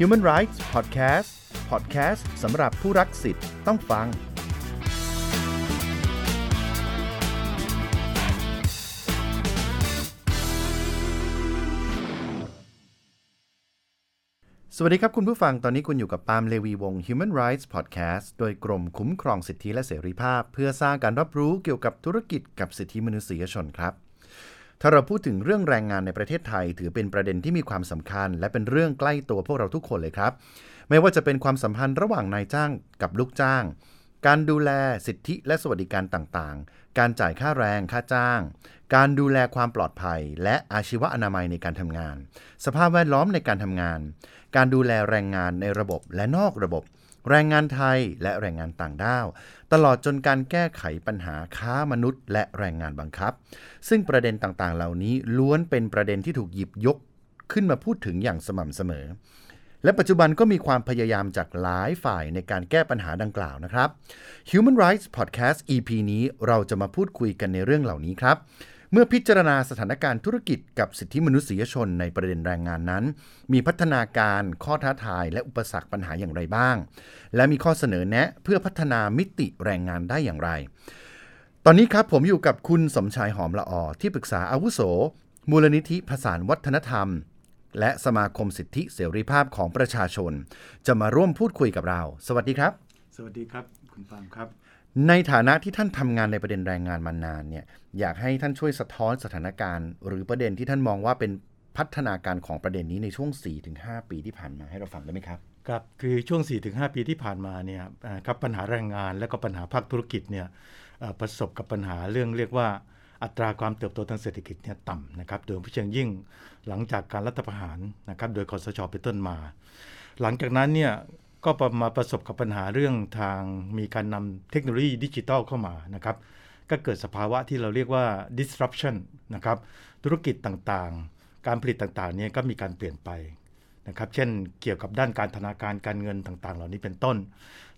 Human Rights Podcast Podcast สำหรับผู้รักสิทธิ์ต้องฟัง สวัสดีครับคุณผู้ฟัง ตอนนี้คุณอยู่กับปาล์มเลวีวง Human Rights Podcast โดยกรมคุ้มครองสิทธิและเสรีภาพ เพื่อสร้างการรับรู้เกี่ยวกับธุรกิจกับสิทธิมนุษยชนครับ ถ้าเราพูดถึงเรื่องแรงงานในประเทศไทย ถือเป็นประเด็นที่มีความสำคัญ และเป็นเรื่องใกล้ตัวพวกเราทุกคนเลยครับ ไม่ว่าจะเป็นความสัมพันธ์ระหว่างนายจ้างกับลูกจ้าง การดูแลสิทธิและสวัสดิการต่างๆ การจ่ายค่าแรงค่าจ้าง การดูแลความปลอดภัย และอาชีวอนามัยในการทำงาน สภาพแวดล้อมในการทำงาน การดูแลแรงงานในระบบและนอกระบบ แรงงานไทยและแรงงานต่างด้าว ตลอดจนการแก้ไขปัญหาค้ามนุษย์ และแรงงานบังคับ ซึ่งประเด็นต่างๆ เหล่านี้ล้วนเป็นประเด็นที่ถูกหยิบยกขึ้นมาพูดถึงอย่างสม่ำเสมอ และปัจจุบันก็มีความพยายามจากหลายฝ่ายในการแก้ปัญหาดังกล่าวนะครับ Human Rights Podcast EP นี้เราจะมาพูดคุยกันในเรื่องเหล่านี้ครับ เมื่อพิจารณาสถานการณ์ธุรกิจกับสิทธิมนุษยชนในประเด็นแรงงานนั้น มีพัฒนาการข้อท้าทายและอุปสรรคปัญหาอย่างไรบ้าง และมีข้อเสนอแนะเพื่อพัฒนามิติแรงงานได้อย่างไร ตอนนี้ครับผมอยู่กับคุณสมชายหอมละออที่ปรึกษาอาวุโส มูลนิธิผสานวัฒนธรรม และสมาคมสิทธิเสรีภาพของประชาชน จะมาร่วมพูดคุยกับเรา สวัสดีครับ สวัสดีครับ คุณฟางครับ ในฐานะที่ท่านทำงานในประเด็นแรงงานมานานเนี่ยอยากให้ท่านช่วยสะท้อนสถานการณ์ หรือประเด็นที่ท่านมองว่าเป็นพัฒนาการของประเด็นนี้ในช่วง 4-5 ปีที่ผ่านมาให้เราฟังได้ไหมครับครับคือช่วง 4-5 ปีที่ผ่านมาเนี่ยครับปัญหาแรงงานและก็ปัญหาภาคธุรกิจเนี่ยประสบกับปัญหาเรื่องเรียกว่าอัตราความเติบโตทางเศรษฐกิจเนี่ยต่ำนะครับโดยเฉพาะยิ่งหลังจากการรัฐประหารนะครับโดยคอสชเป็นต้นมา หลังจากนั้นเนี่ย ก็มาประสบกับปัญหาเรื่องทางมีการนำเทคโนโลยีดิจิทัลเข้ามานะครับก็เกิดสภาวะที่เราเรียกว่า disruption นะครับธุรกิจต่างๆ การผลิตต่างๆเนี่ยก็มีการเปลี่ยนไปนะครับเช่นเกี่ยวกับด้านการธนาคารการเงินต่างๆ เหล่านี้เป็นต้น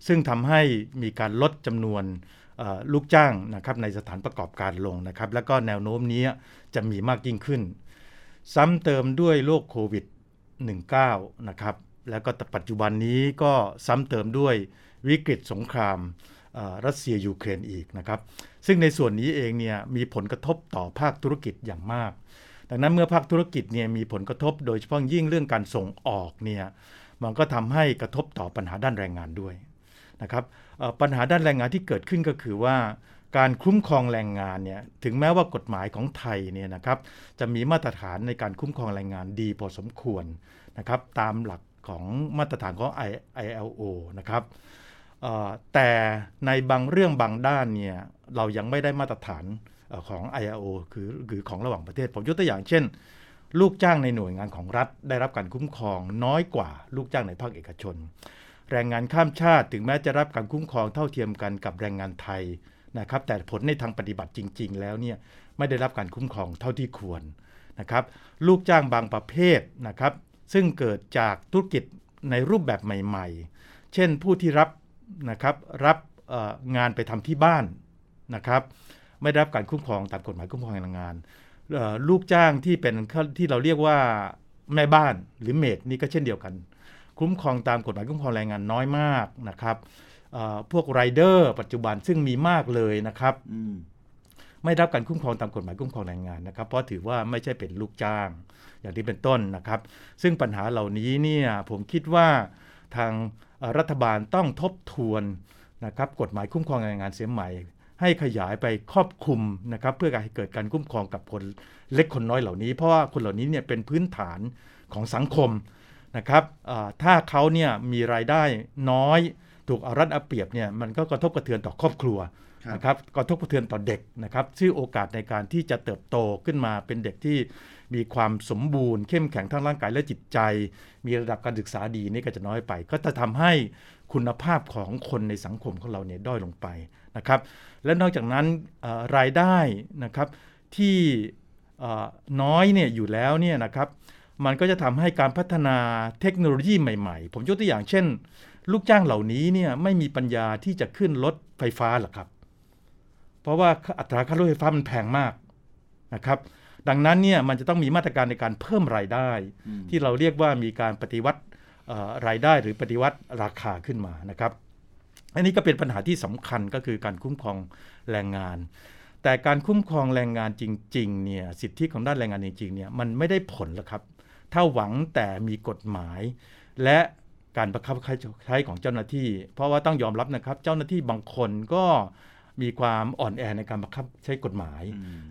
ซึ่งทำให้มีการลดจำนวนลูกจ้างนะครับในสถานประกอบการลงนะครับแล้วก็แนวโน้มนี้จะมีมากยิ่งขึ้น ซ้ำเติมด้วยโรคโควิด -19 นะครับ แล้วก็ปัจจุบันนี้ก็ซ้ำเติมด้วยวิกฤตสงครามรัสเซียยูเครนอีกนะครับ ซึ่งในส่วนนี้เองเนี่ยมีผลกระทบต่อภาคธุรกิจอย่างมาก ดังนั้นเมื่อภาคธุรกิจเนี่ยมีผลกระทบโดยเฉพาะยิ่งเรื่องการส่งออกเนี่ยมันก็ทำให้กระทบต่อปัญหาด้านแรงงานด้วยนะครับปัญหาด้านแรงงานที่เกิดขึ้นก็คือว่าการคุ้มครองแรงงานเนี่ยถึงแม้ว่ากฎหมายของไทยเนี่ยนะครับจะมีมาตรฐานในการคุ้มครองแรงงานดีพอสมควรนะครับตามหลัก ของมาตรฐานของ ILO นะครับแต่ในบางเรื่องบางด้านเนี่ยเรายังไม่ได้มาตรฐานเอ่อของ ILO คือคือของระหว่างประเทศ ผมยกตัวอย่างเช่น ลูกจ้างในหน่วยงานของรัฐ ได้รับการคุ้มครองน้อยกว่าลูกจ้างในภาคเอกชน แรงงานข้ามชาติถึงแม้จะรับการคุ้มครองเท่าเทียมกันกับแรงงานไทยนะครับแต่ผลในทางปฏิบัติจริง ๆ แล้วเนี่ยไม่ได้รับการคุ้มครองเท่าที่ควรนะครับลูกจ้างบางประเภทนะครับ ซึ่งเกิดจากธุรกิจในรูปแบบใหม่ ๆ เช่นผู้ที่รับนะครับรับงานไปทำที่บ้านนะครับ ไม่ได้รับการคุ้มครองตามกฎหมายคุ้มครองแรงงาน ลูกจ้างที่เป็นที่เราเรียกว่าแม่บ้านหรือเมดนี่ก็เช่นเดียวกัน คุ้มครองตามกฎหมายคุ้มครองแรงงานน้อยมากนะครับพวกไรเดอร์ปัจจุบันซึ่งมีมากเลยนะครับ ไม่รับการคุ้มครองตามกฎหมายคุ้มครองแรงงานนะครับ เพราะถือว่าไม่ใช่เป็นลูกจ้าง อย่างที่เป็นต้นนะครับ ซึ่งปัญหาเหล่านี้เนี่ยผมคิดว่าทางรัฐบาลต้องทบทวนนะครับกฎหมายคุ้มครองแรงงานเสียใหม่ ให้ขยายไปครอบคลุมนะครับเพื่อการให้เกิดการคุ้มครองกับคนเล็กคนน้อยเหล่านี้ เพราะว่าคนเหล่านี้เนี่ยเป็นพื้นฐานของสังคมนะครับถ้าเขาเนี่ยมีรายได้น้อยถูกเอารัดเอาเปรียบเนี่ยมันก็กระทบกระเทือนต่อครอบครัว นะครับกระทบกระเทือนต่อเด็กนะครับซึ่งโอกาสในการที่จะเติบโตขึ้นมาเป็นเด็กที่มีความสมบูรณ์ เข้มแข็งทั้งร่างกายและจิตใจ มีระดับการศึกษาดีนี่ก็จะน้อยไป ก็จะทำให้คุณภาพของคนในสังคมของเราเนี่ยด้อยลงไปนะครับ และนอกจากนั้นรายได้นะครับที่น้อยเนี่ยอยู่แล้วเนี่ยนะครับมันก็จะทำให้การพัฒนาเทคโนโลยีใหม่ๆ ผมยกตัวอย่างเช่น ลูกจ้างเหล่านี้เนี่ยไม่มีปัญญาที่จะขึ้นรถไฟฟ้าหรอกครับ เพราะว่าอัตราค่ารถไฟฟ้ามันแพงมากนะครับดังนั้นเนี่ยมันจะต้องมีมาตรการในการเพิ่มรายได้ ที่เราเรียกว่ามีการปฏิวัติรายได้หรือปฏิวัติราคาขึ้นมานะครับ อันนี้ก็เป็นปัญหาที่สำคัญก็คือการคุ้มครองแรงงาน แต่การคุ้มครองแรงงานจริงๆเนี่ยสิทธิของด้านแรงงานจริงๆเนี่ยมันไม่ได้ผลหรอกครับ ถ้าหวังแต่มีกฎหมาย และการบังคับใช้ของเจ้าหน้าที่ เพราะว่าต้องยอมรับนะครับ เจ้าหน้าที่บางคนก็ มีความอ่อนแอในการบังคับใช้กฎหมาย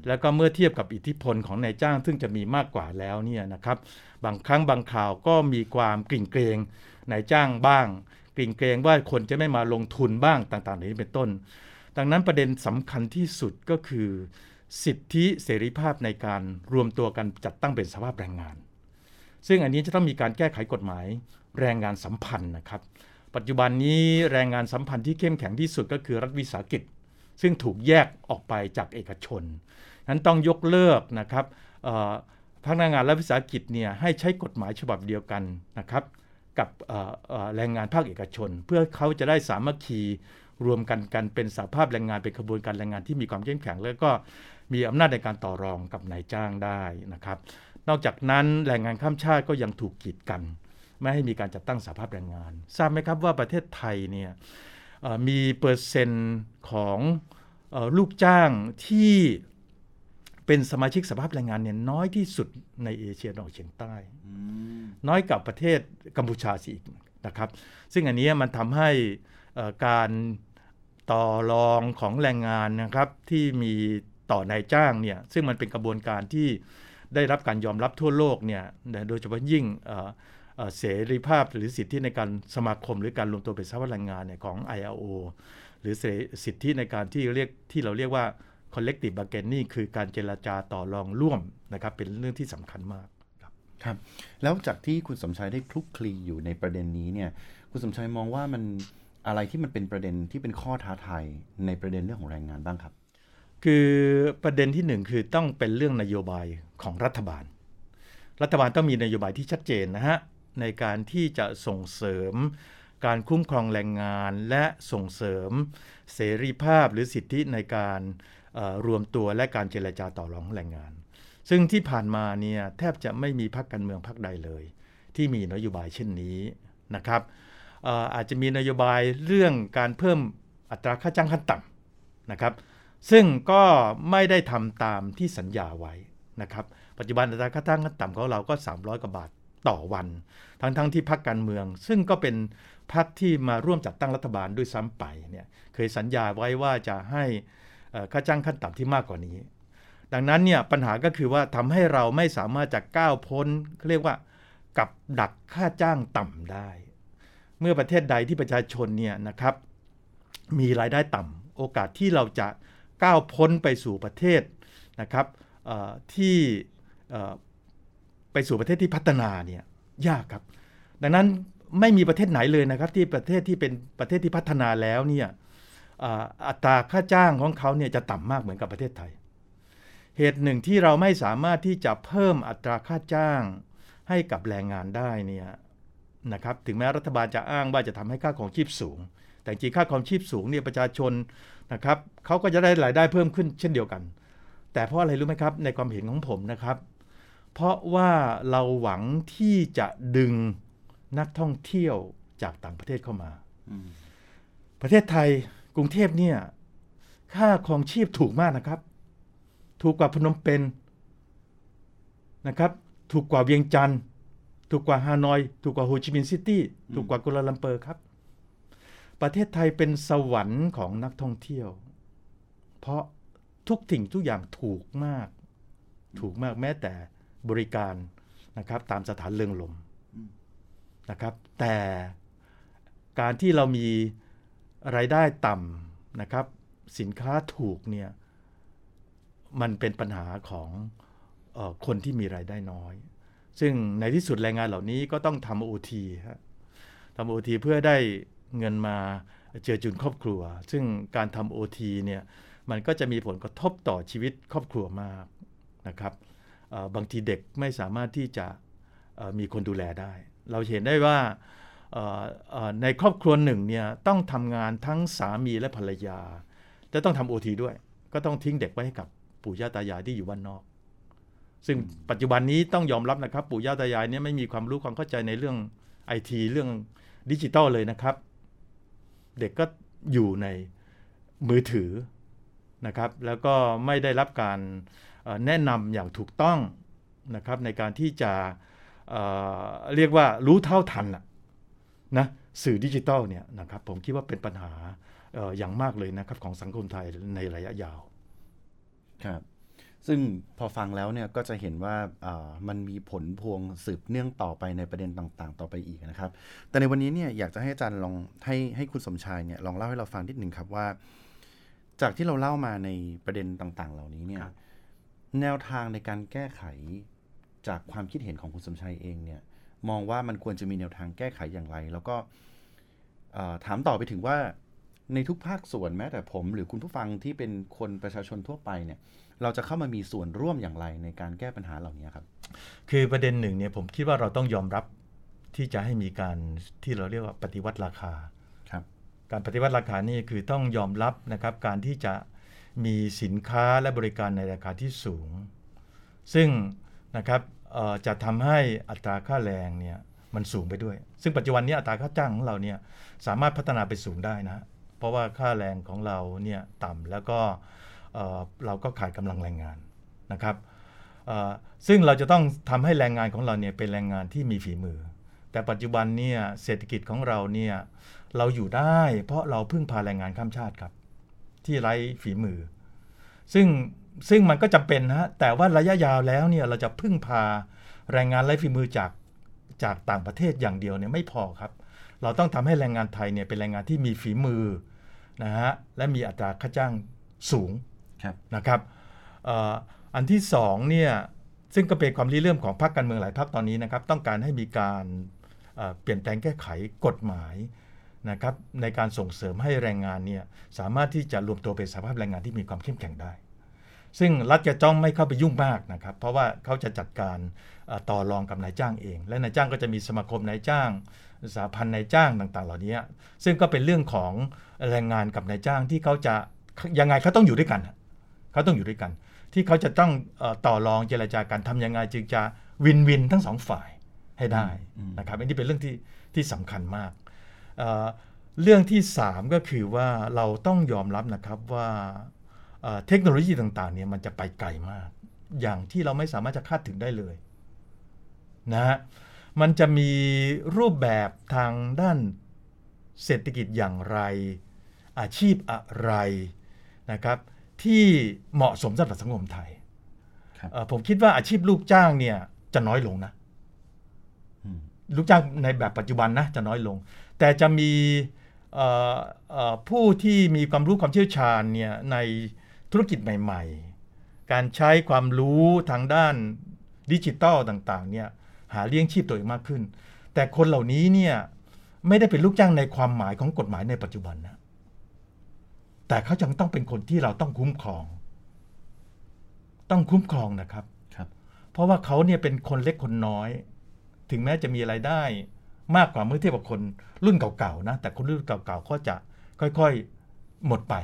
แล้วก็เมื่อเทียบกับอิทธิพลของนายจ้าง ซึ่งจะมีมากกว่าแล้วเนี่ยนะครับบางครั้งบางคราวก็มีความกลิ่นเกรงนายจ้างบ้าง กลิ่นเกรงว่าคนจะไม่มาลงทุนบ้างต่างๆนี้เป็นต้น ดังนั้นประเด็นสำคัญที่สุดก็คือ สิทธิเสรีภาพในการรวมตัวกันจัดตั้งเป็นสภาพแรงงาน ซึ่งอันนี้จะต้องมีการแก้ไขกฎหมายแรงงานสัมพันธ์นะครับ ปัจจุบันนี้แรงงานสัมพันธ์ที่เข้มแข็งที่สุดก็คือรัฐวิสาหกิจ ซึ่งถูกแยกออกไปจากเอกชน นั้นต้องยกเลิกนะครับพนักงานรัฐวิสาหกิจเนี่ยให้ใช้กฎหมายฉบับเดียวกันนะครับกับแรงงานภาคเอกชน เพื่อเขาจะได้สามัคคีรวมกันกันเป็นสาภาพแรงงานเป็นขบวนการแรงงานที่มีความเข้มแข็ง แล้วก็มีอำนาจในการต่อรองกับนายจ้างได้นะครับ นอกจากนั้นแรงงานข้ามชาติก็ยังถูกกีดกัน ไม่ให้มีการจัดตั้งสาภาพแรงงาน ทราบไหมครับว่าประเทศไทยเนี่ย มีเปอร์เซ็นต์ของลูกจ้างที่เป็นสมาชิกสภาพแรงงานเนี่ยน้อยที่สุดในเอเชียตะวันออกเฉียงใต้ น้อยกับประเทศกัมพูชาสิอีกนะครับ ซึ่งอันนี้มันทำให้การต่อรองของแรงงานนะครับที่มีต่อนายจ้างเนี่ยซึ่งมันเป็นกระบวนการที่ได้รับการยอมรับทั่วโลกเนี่ยโดยเฉพาะยิ่ง เสรีภาพหรือสิทธิในการสมาคม หรือการรวมตัวเป็นสภาพแรงงานเนี่ยของ ILO หรือสิทธิในการที่เรียกที่เราเรียกว่า collective bargaining คือการเจรจาต่อรองร่วมนะครับเป็นเรื่องที่สำคัญมากครับแล้วจากที่คุณสมชายได้คลุกคลีอยู่ในประเด็นนี้เนี่ยคุณสมชายมองว่ามันอะไรที่มันเป็นประเด็นที่เป็นข้อท้าทายในประเด็นเรื่องของแรงงานบ้างครับ คือประเด็นที่หนึ่งคือต้องเป็นเรื่องนโยบายของรัฐบาล รัฐบาลต้องมีนโยบายที่ชัดเจนนะฮะ ในการที่จะส่งเสริม การคุ้มครองแรงงานและส่งเสริมเสรีภาพหรือสิทธิในการรวมตัวและการเจรจาต่อรองแรงงาน ซึ่งที่ผ่านมาเนี่ยแทบจะไม่มีพรรคการเมืองพรรคใดเลย ที่มีนโยบายเช่นนี้นะครับอาจจะมีนโยบายเรื่องการเพิ่มอัตราค่าจ้างขั้นต่ำนะครับ ซึ่งก็ไม่ได้ทำตามที่สัญญาไว้นะครับ ปัจจุบันอัตราค่าจ้างขั้นต่ำของเราก็ 300กว่าบาท ต่อวัน ทั้งๆทที่พักการเมือง ซึ่งก็เป็นพักที่มาร่วมจัดตั้งรัฐบาลด้วยซ้ำไปเนี่ยเคยสัญญาไว้ว่าจะให้ค่าจ้างขั้นต่ำที่มากกว่านี้ ดังนั้นเนี่ยปัญหาก็คือว่าทำให้เราไม่สามารถจะก้าวพ้นเรียกว่ากับดักค่าจ้างต่ำได้ เมื่อประเทศใดที่ประชาชนเนี่ยนะครับ มีรายได้ต่ำโอกาสที่เราจะก้าวพ้นไปสู่ประเทศนะครับที่ ไปสู่ประเทศที่พัฒนาเนี่ยยากครับ ดังนั้นไม่มีประเทศไหนเลยนะครับ ที่ประเทศที่เป็นประเทศที่พัฒนาแล้วเนี่ยอัตราค่าจ้างของเขาเนี่ยจะต่ำมากเหมือนกับประเทศไทย เหตุหนึ่งที่เราไม่สามารถที่จะเพิ่มอัตราค่าจ้างให้กับแรงงานได้เนี่ยนะครับถึงแม้รัฐบาลจะอ้างว่าจะทำให้ค่าของชีพสูง แต่จริงค่าของชีพสูงเนี่ยประชาชนนะครับเขาก็จะได้รายได้เพิ่มขึ้นเช่นเดียวกัน แต่เพราะอะไรรู้ไหมครับในความเห็นของผมนะครับ เพราะว่าเราหวังที่จะดึงนักท่องเที่ยวจากต่างประเทศเข้ามา ประเทศไทยกรุงเทพเนี่ย ค่าครองชีพถูกมากนะครับ ถูกกว่าพนมเปญนนะครับ ถูกกว่าเวียงจันทน์ถูกกว่าฮานอย ถูกกว่าโฮจิมินห์ซิตี้ถูกกว่ากัวลาลัมเปอร์ครับ ประเทศไทยเป็นสวรรค์ของนักท่องเที่ยว เพราะทุกสิ่งทุกอย่างถูกมาก ถูกมากแม้แต่ บริการนะครับตามสถานเริงรมย์นะครับ แต่การที่เรามีรายได้ต่ำนะครับ สินค้าถูกเนี่ยมันเป็นปัญหาของออคนที่มีรายได้น้อย ซึ่งในที่สุดแรงงานเหล่านี้ก็ต้องทำโอทีทำโอทีเพื่อได้เงินมาเจือจุนครอบครัว ซึ่งการทำโอทีเนี่ยมันก็จะมีผลกระทบต่อชีวิตครอบครัวมากนะครับ บางทีเด็กไม่สามารถที่จะมีคนดูแลได้ เราเห็นได้ว่าในครอบครัวหนึ่งเนี่ยต้องทำงานทั้งสามีและภรรยาจะต้องทำโอทีด้วย ก็ต้องทิ้งเด็กไว้ให้กับปู่ย่าตายายที่อยู่บ้านนอก ซึ่งปัจจุบันนี้ต้องยอมรับนะครับ ปู่ย่าตายายเนี่ยไม่มีความรู้ความเข้าใจในเรื่องไอทีเรื่องดิจิตอลเลยนะครับ เด็กก็อยู่ในมือถือนะครับ แล้วก็ไม่ได้รับการ แนะนำอย่างถูกต้องนะครับในการที่จะเเรียกว่ารู้เท่าทันนะสื่อดิจิตอลเนี่ยนะครับผมคิดว่าเป็นปัญหาอย่างมากเลยนะครับของสังคมไทยในระยะยาวครับซึ่งพอฟังแล้วเนี่ยก็จะเห็นว่ามันมีผลพวงสืบเนื่องต่อไปในประเด็นต่างๆ ต่อไปอีกนะครับ แต่ในวันนี้เนี่ยอยากจะให้อาจารย์ลองให้ให้คุณสมชายเนี่ยลองเล่าให้เราฟังนิดหนึ่งครับว่า จากที่เราเล่ามาในประเด็นต่างๆ เหล่านี้เนี่ย แนวทางในการแก้ไขจากความคิดเห็นของคุณสมชายเองเนี่ย มองว่ามันควรจะมีแนวทางแก้ไขอย่างไร แล้วก็ถามต่อไปถึงว่าในทุกภาคส่วนแม้แต่ผม หรือคุณผู้ฟังที่เป็นคนประชาชนทั่วไปเนี่ย เราจะเข้ามามีส่วนร่วมอย่างไรในการแก้ปัญหาเหล่านี้ครับ คือประเด็นหนึ่งเนี่ยผมคิดว่าเราต้องยอมรับที่จะให้มีการที่เราเรียกว่าปฏิวัติราคาครับ การปฏิวัติราคานี่คือต้องยอมรับนะครับ การที่จะ มีสินค้าและบริการในราคาที่สูง ซึ่งนะครับจะทำให้อัตราค่าแรงเนี่ยมันสูงไปด้วย ซึ่งปัจจุบันนี้อัตราค่าจ้างของเราเนี่ยสามารถพัฒนาไปสูงได้นะ เพราะว่าค่าแรงของเราเนี่ยต่ำแล้วก็เราก็ขาดกำลังแรงงานนะครับซึ่งเราจะต้องทำให้แรงงานของเราเนี่ยเป็นแรงงานที่มีฝีมือ แต่ปัจจุบันเนี่ยเศรษฐกิจของเราเนี่ยเราอยู่ได้ เพราะเราพึ่งพาแรงงานข้ามชาติครับ ที่ไร้ฝีมือ ซึ่งซึ่งมันก็จำเป็นนะแต่ว่าระยะยาวแล้วเนี่ยเราจะพึ่งพาแรงงานไร้ฝีมือจากจากต่างประเทศอย่างเดียวเนี่ยไม่พอครับ เราต้องทำให้แรงงานไทยเนี่ยเป็นแรงงานที่มีฝีมือนะฮะและมีอัตราค่าจ้างสูงนะครับอันที่สองเนี่ยซึ่งก็เป็นความริเริ่มของพรรคการเมืองหลายพรรคตอนนี้นะครับ ต้องการให้มีการเปลี่ยนแปลงแก้ไขกฎหมาย นะครับในการส่งเสริมให้แรงงานเนี่ยสามารถที่จะรวมตัวเป็นสภาพแรงงานที่มีความเข้มแข็งได้ ซึ่งรัฐจะจ้องไม่เข้าไปยุ่งมากนะครับ เพราะว่าเขาจะจัดการต่อรองกับนายจ้างเอง และนายจ้างก็จะมีสมาคมนายจ้างสาพันธ์นายจ้างต่าง ๆ เหล่านี้ ซึ่งก็เป็นเรื่องของแรงงานกับนายจ้างที่เขาจะยังไงเขาต้องอยู่ด้วยกันเขาต้องอยู่ด้วยกัน ที่เขาจะต้องต่อรองเจรจากันทำยังไงจึงจะวินวินทั้งสองฝ่ายให้ได้นะครับอันนี้เป็นเรื่องที่ที่สำคัญมาก เเรื่องที่ 3 ก็คือว่าเราต้องยอมรับนะครับว่าเทคโนโลยีต่างๆเนี่ยมันจะไปไกลมาก อย่างที่เราไม่สามารถจะคาดถึงได้เลยนะฮะมันจะมีรูปแบบทางด้านเศรษฐกิจอย่างไร อาชีพอะไรนะครับที่เหมาะสมสำหรับสังคมไทย ผมคิดว่าอาชีพลูกจ้างเนี่ยจะน้อยลงนะ ลูกจ้างในแบบปัจจุบันนะจะน้อยลง แต่จะมีผู้ที่มีความรู้ความเชี่ยวชาญเนี่ยในธุรกิจใหม่ ๆ การใช้ความรู้ทางด้านดิจิตอลต่างๆเนี่ยหาเลี้ยงชีพตัวเองมากขึ้น แต่คนเหล่านี้เนี่ยไม่ได้เป็นลูกจ้างในความหมายของกฎหมายในปัจจุบันนะแต่เขาจังต้องเป็นคนที่เราต้องคุ้มครอง ต้องคุ้มครองนะครับครับ เพราะว่าเขาเนี่ยเป็นคนเล็กคนน้อย ถึงแม้จะมีไรายได้ มากกว่าเมื่อเทียบกับคนรุ่นเก่าๆนะแต่คนรุ่นเก่าๆก็จะค่อยๆหมดไป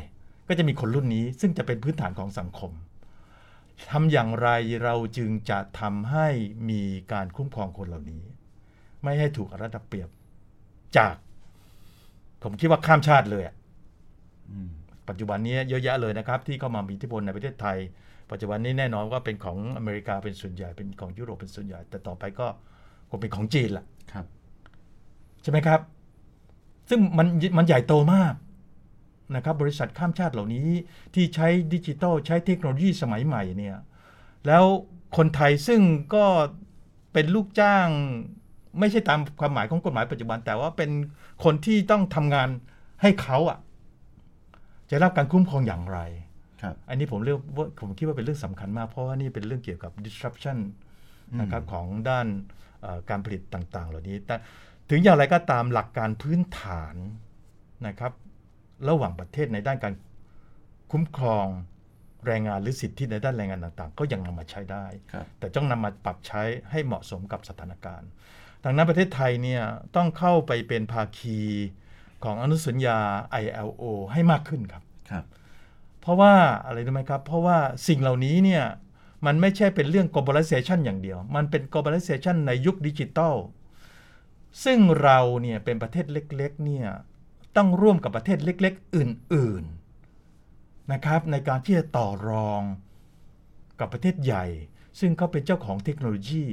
ก็จะมีคนรุ่นนี้ซึ่งจะเป็นพื้นฐานของสังคมทำอย่างไรเราจึงจะทำให้มีการคุ้มครองคนเหล่านี้ ไม่ให้ถูกรัฐเปรียบจาก ผมคิดว่าข้ามชาติเลยปัจจุบันนี้เยอะแยะเลยนะครับ ที่เข้ามามีอิทธิพลในประเทศไทย ปัจจุบันนี้แน่นอนว่าเป็นของอเมริกาเป็นส่วนใหญ่เป็นของยุโรปเป็นส่วนใหญ่ แต่ต่อไปก็คงเป็นของจีนละครับ ใช่ไหมครับ ซึ่งมันมันใหญ่โตมากนะครับบริษัทข้ามชาติเหล่านี้ที่ใช้ดิจิทัลใช้เทคโนโลยีสมัยใหม่เนี่ยแล้วคนไทยซึ่งก็เป็นลูกจ้างไม่ใช่ตามความหมายของกฎหมายปัจจุบัน แต่ว่าเป็นคนที่ต้องทำงานให้เขาอะจะรับการคุ้มครองอย่างไรครับอันนี้ผมเรียกว่าผมคิดว่าเป็นเรื่องสำคัญมาก เพราะว่านี่เป็นเรื่องเกี่ยวกับ disruption นะครับของด้านการผลิตต่าง ๆ เหล่านี้แต่ ถึงอย่างไรก็ตามหลักการพื้นฐานนะครับ ระหว่างประเทศในด้านการคุ้มครองแรงงานหรือสิทธิในด้านแรงงานต่างๆ ก็ยังนำมาใช้ได้ แต่ต้องนำมาปรับใช้ให้เหมาะสมกับสถานการณ์ ดังนั้นประเทศไทยเนี่ยต้องเข้าไปเป็นภาคีของอนุสัญญา ILO ให้มากขึ้นครับครับเพราะว่าอะไรรู้ไหมครับ เพราะว่าสิ่งเหล่านี้เนี่ยมันไม่ใช่เป็นเรื่อง globalization อย่างเดียว มันเป็น globalization ในยุคดิจิตอล ซึ่งเราเนี่ยเป็นประเทศเล็กๆเนี่ยต้องร่วมกับประเทศเล็ก ๆ อื่น ๆนะครับ ในการที่จะต่อรองกับประเทศใหญ่ ซึ่งเขาเป็นเจ้าของเทคโนโลยี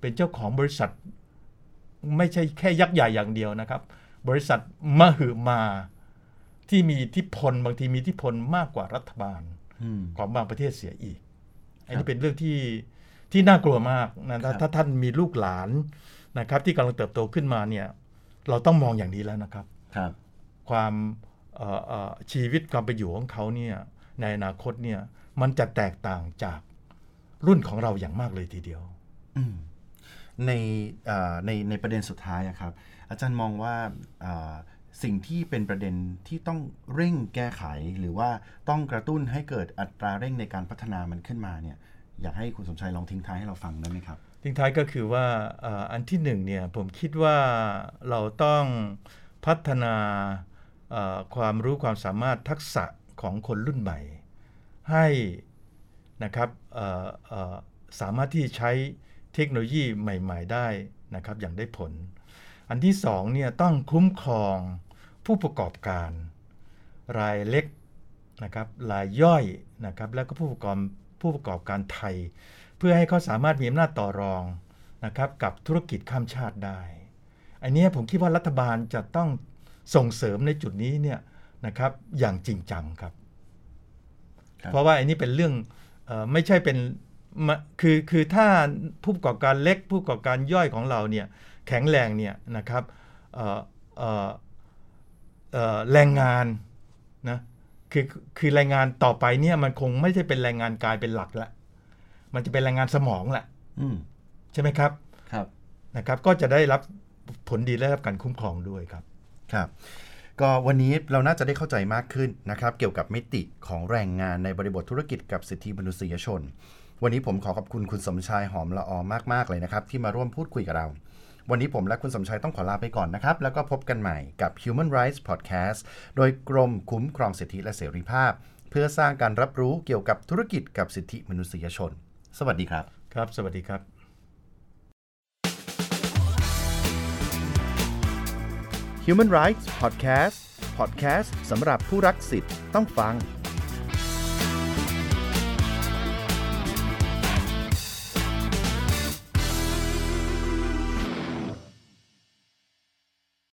เป็นเจ้าของบริษัท ไม่ใช่แค่ยักษ์ใหญ่อย่างเดียวนะครับ บริษัทมหึมาที่มีอิทธิพลบางทีมีอิทธิพลมากกว่ารัฐบาลอืมของบางประเทศเสียอีก อันนี้เป็นเรื่องที่ที่น่ากลัวมากนะครัถ้าบถ้าท่านมีลูกหลาน นะครับที่กำลังเติบโตขึ้นมาเนี่ยเราต้องมองอย่างนี้แล้วนะครับครับความเอ่อเอ่อชีวิตความเป็นอยู่ของเขาเนี่ยในอนาคตเนี่ยมันจะแตกต่างจากรุ่นของเราอย่างมากเลยทีเดียวอืมในเอ่อในในประเด็นสุดท้ายอะครับ อาจารย์มองว่าเอ่อสิ่งที่เป็นประเด็นที่ต้องเร่งแก้ไข หรือว่าต้องกระตุ้นให้เกิดอัตราเร่งในการพัฒนามันขึ้นมาเนี่ยอยากให้คุณสมชัยลองทิ้งท้ายให้เราฟังได้ไหมครับ ทิ้งท้ายก็คือว่าอันที่หนึ่งเนี่ยผมคิดว่าเราต้องพัฒนาความรู้ความสามารถทักษะของคนรุ่นใหม่ ให้นะครับสามารถที่ใช้เทคโนโลยีใหม่ ๆ ได้นะครับอย่างได้ผล อันที่สองเนี่ยต้องคุ้มครองผู้ประกอบการ รายเล็กนะครับรายย่อยนะครับแล้วก็ผู้ประกอบผู้ประกอบการไทย เพื่อให้เขาสามารถมีอำนาจต่อรองนะครับกับธุรกิจข้ามชาติได้ อันเนี้ยผมคิดว่ารัฐบาลจะต้องส่งเสริมในจุดนี้เนี่ยนะครับอย่างจริงจังครับครับเพราะว่าอันนี้เป็นเรื่องเออไม่ใช่เป็นมะคือคือถ้าผู้ประกอบการเล็กผู้ประกอบการย่อยของเราเนี่ยแข็งแรงเนี่ยนะครับเอ่อเอ่อเอ่อแรงงานนะคือคือแรงงานต่อไปเนี่ยมันคงไม่ใช่เป็นแรงงานกายเป็นหลักละ มันจะเป็นแรงงานสมองแหละอืมใช่ไหมครับครับนะครับ ก็จะได้รับผลดีและได้รับการคุ้มครองด้วยครับครับ ก็วันนี้เราน่าจะได้เข้าใจมากขึ้นนะครับ เกี่ยวกับมิติของแรงงานในบริบทธุรกิจกับสิทธิมนุษยชน วันนี้ผมขอขอบคุณคุณสมชายหอมละออมากๆเลยนะครับ ที่มาร่วมพูดคุยกับเราวันนี้ผมและคุณสมชายต้องขอลาไปก่อนนะครับ แล้วก็พบกันใหม่กับ Human Rights Podcast โดยกรมคุ้มครองสิทธิและเสรีภาพ เพื่อสร้างการรับรู้เกี่ยวกับธุรกิจกับสิทธิมนุษยชน สวัสดีครับ ครับ สวัสดีครับ Human Rights Podcast Podcast สำหรับผู้รักสิทธิ์ต้องฟัง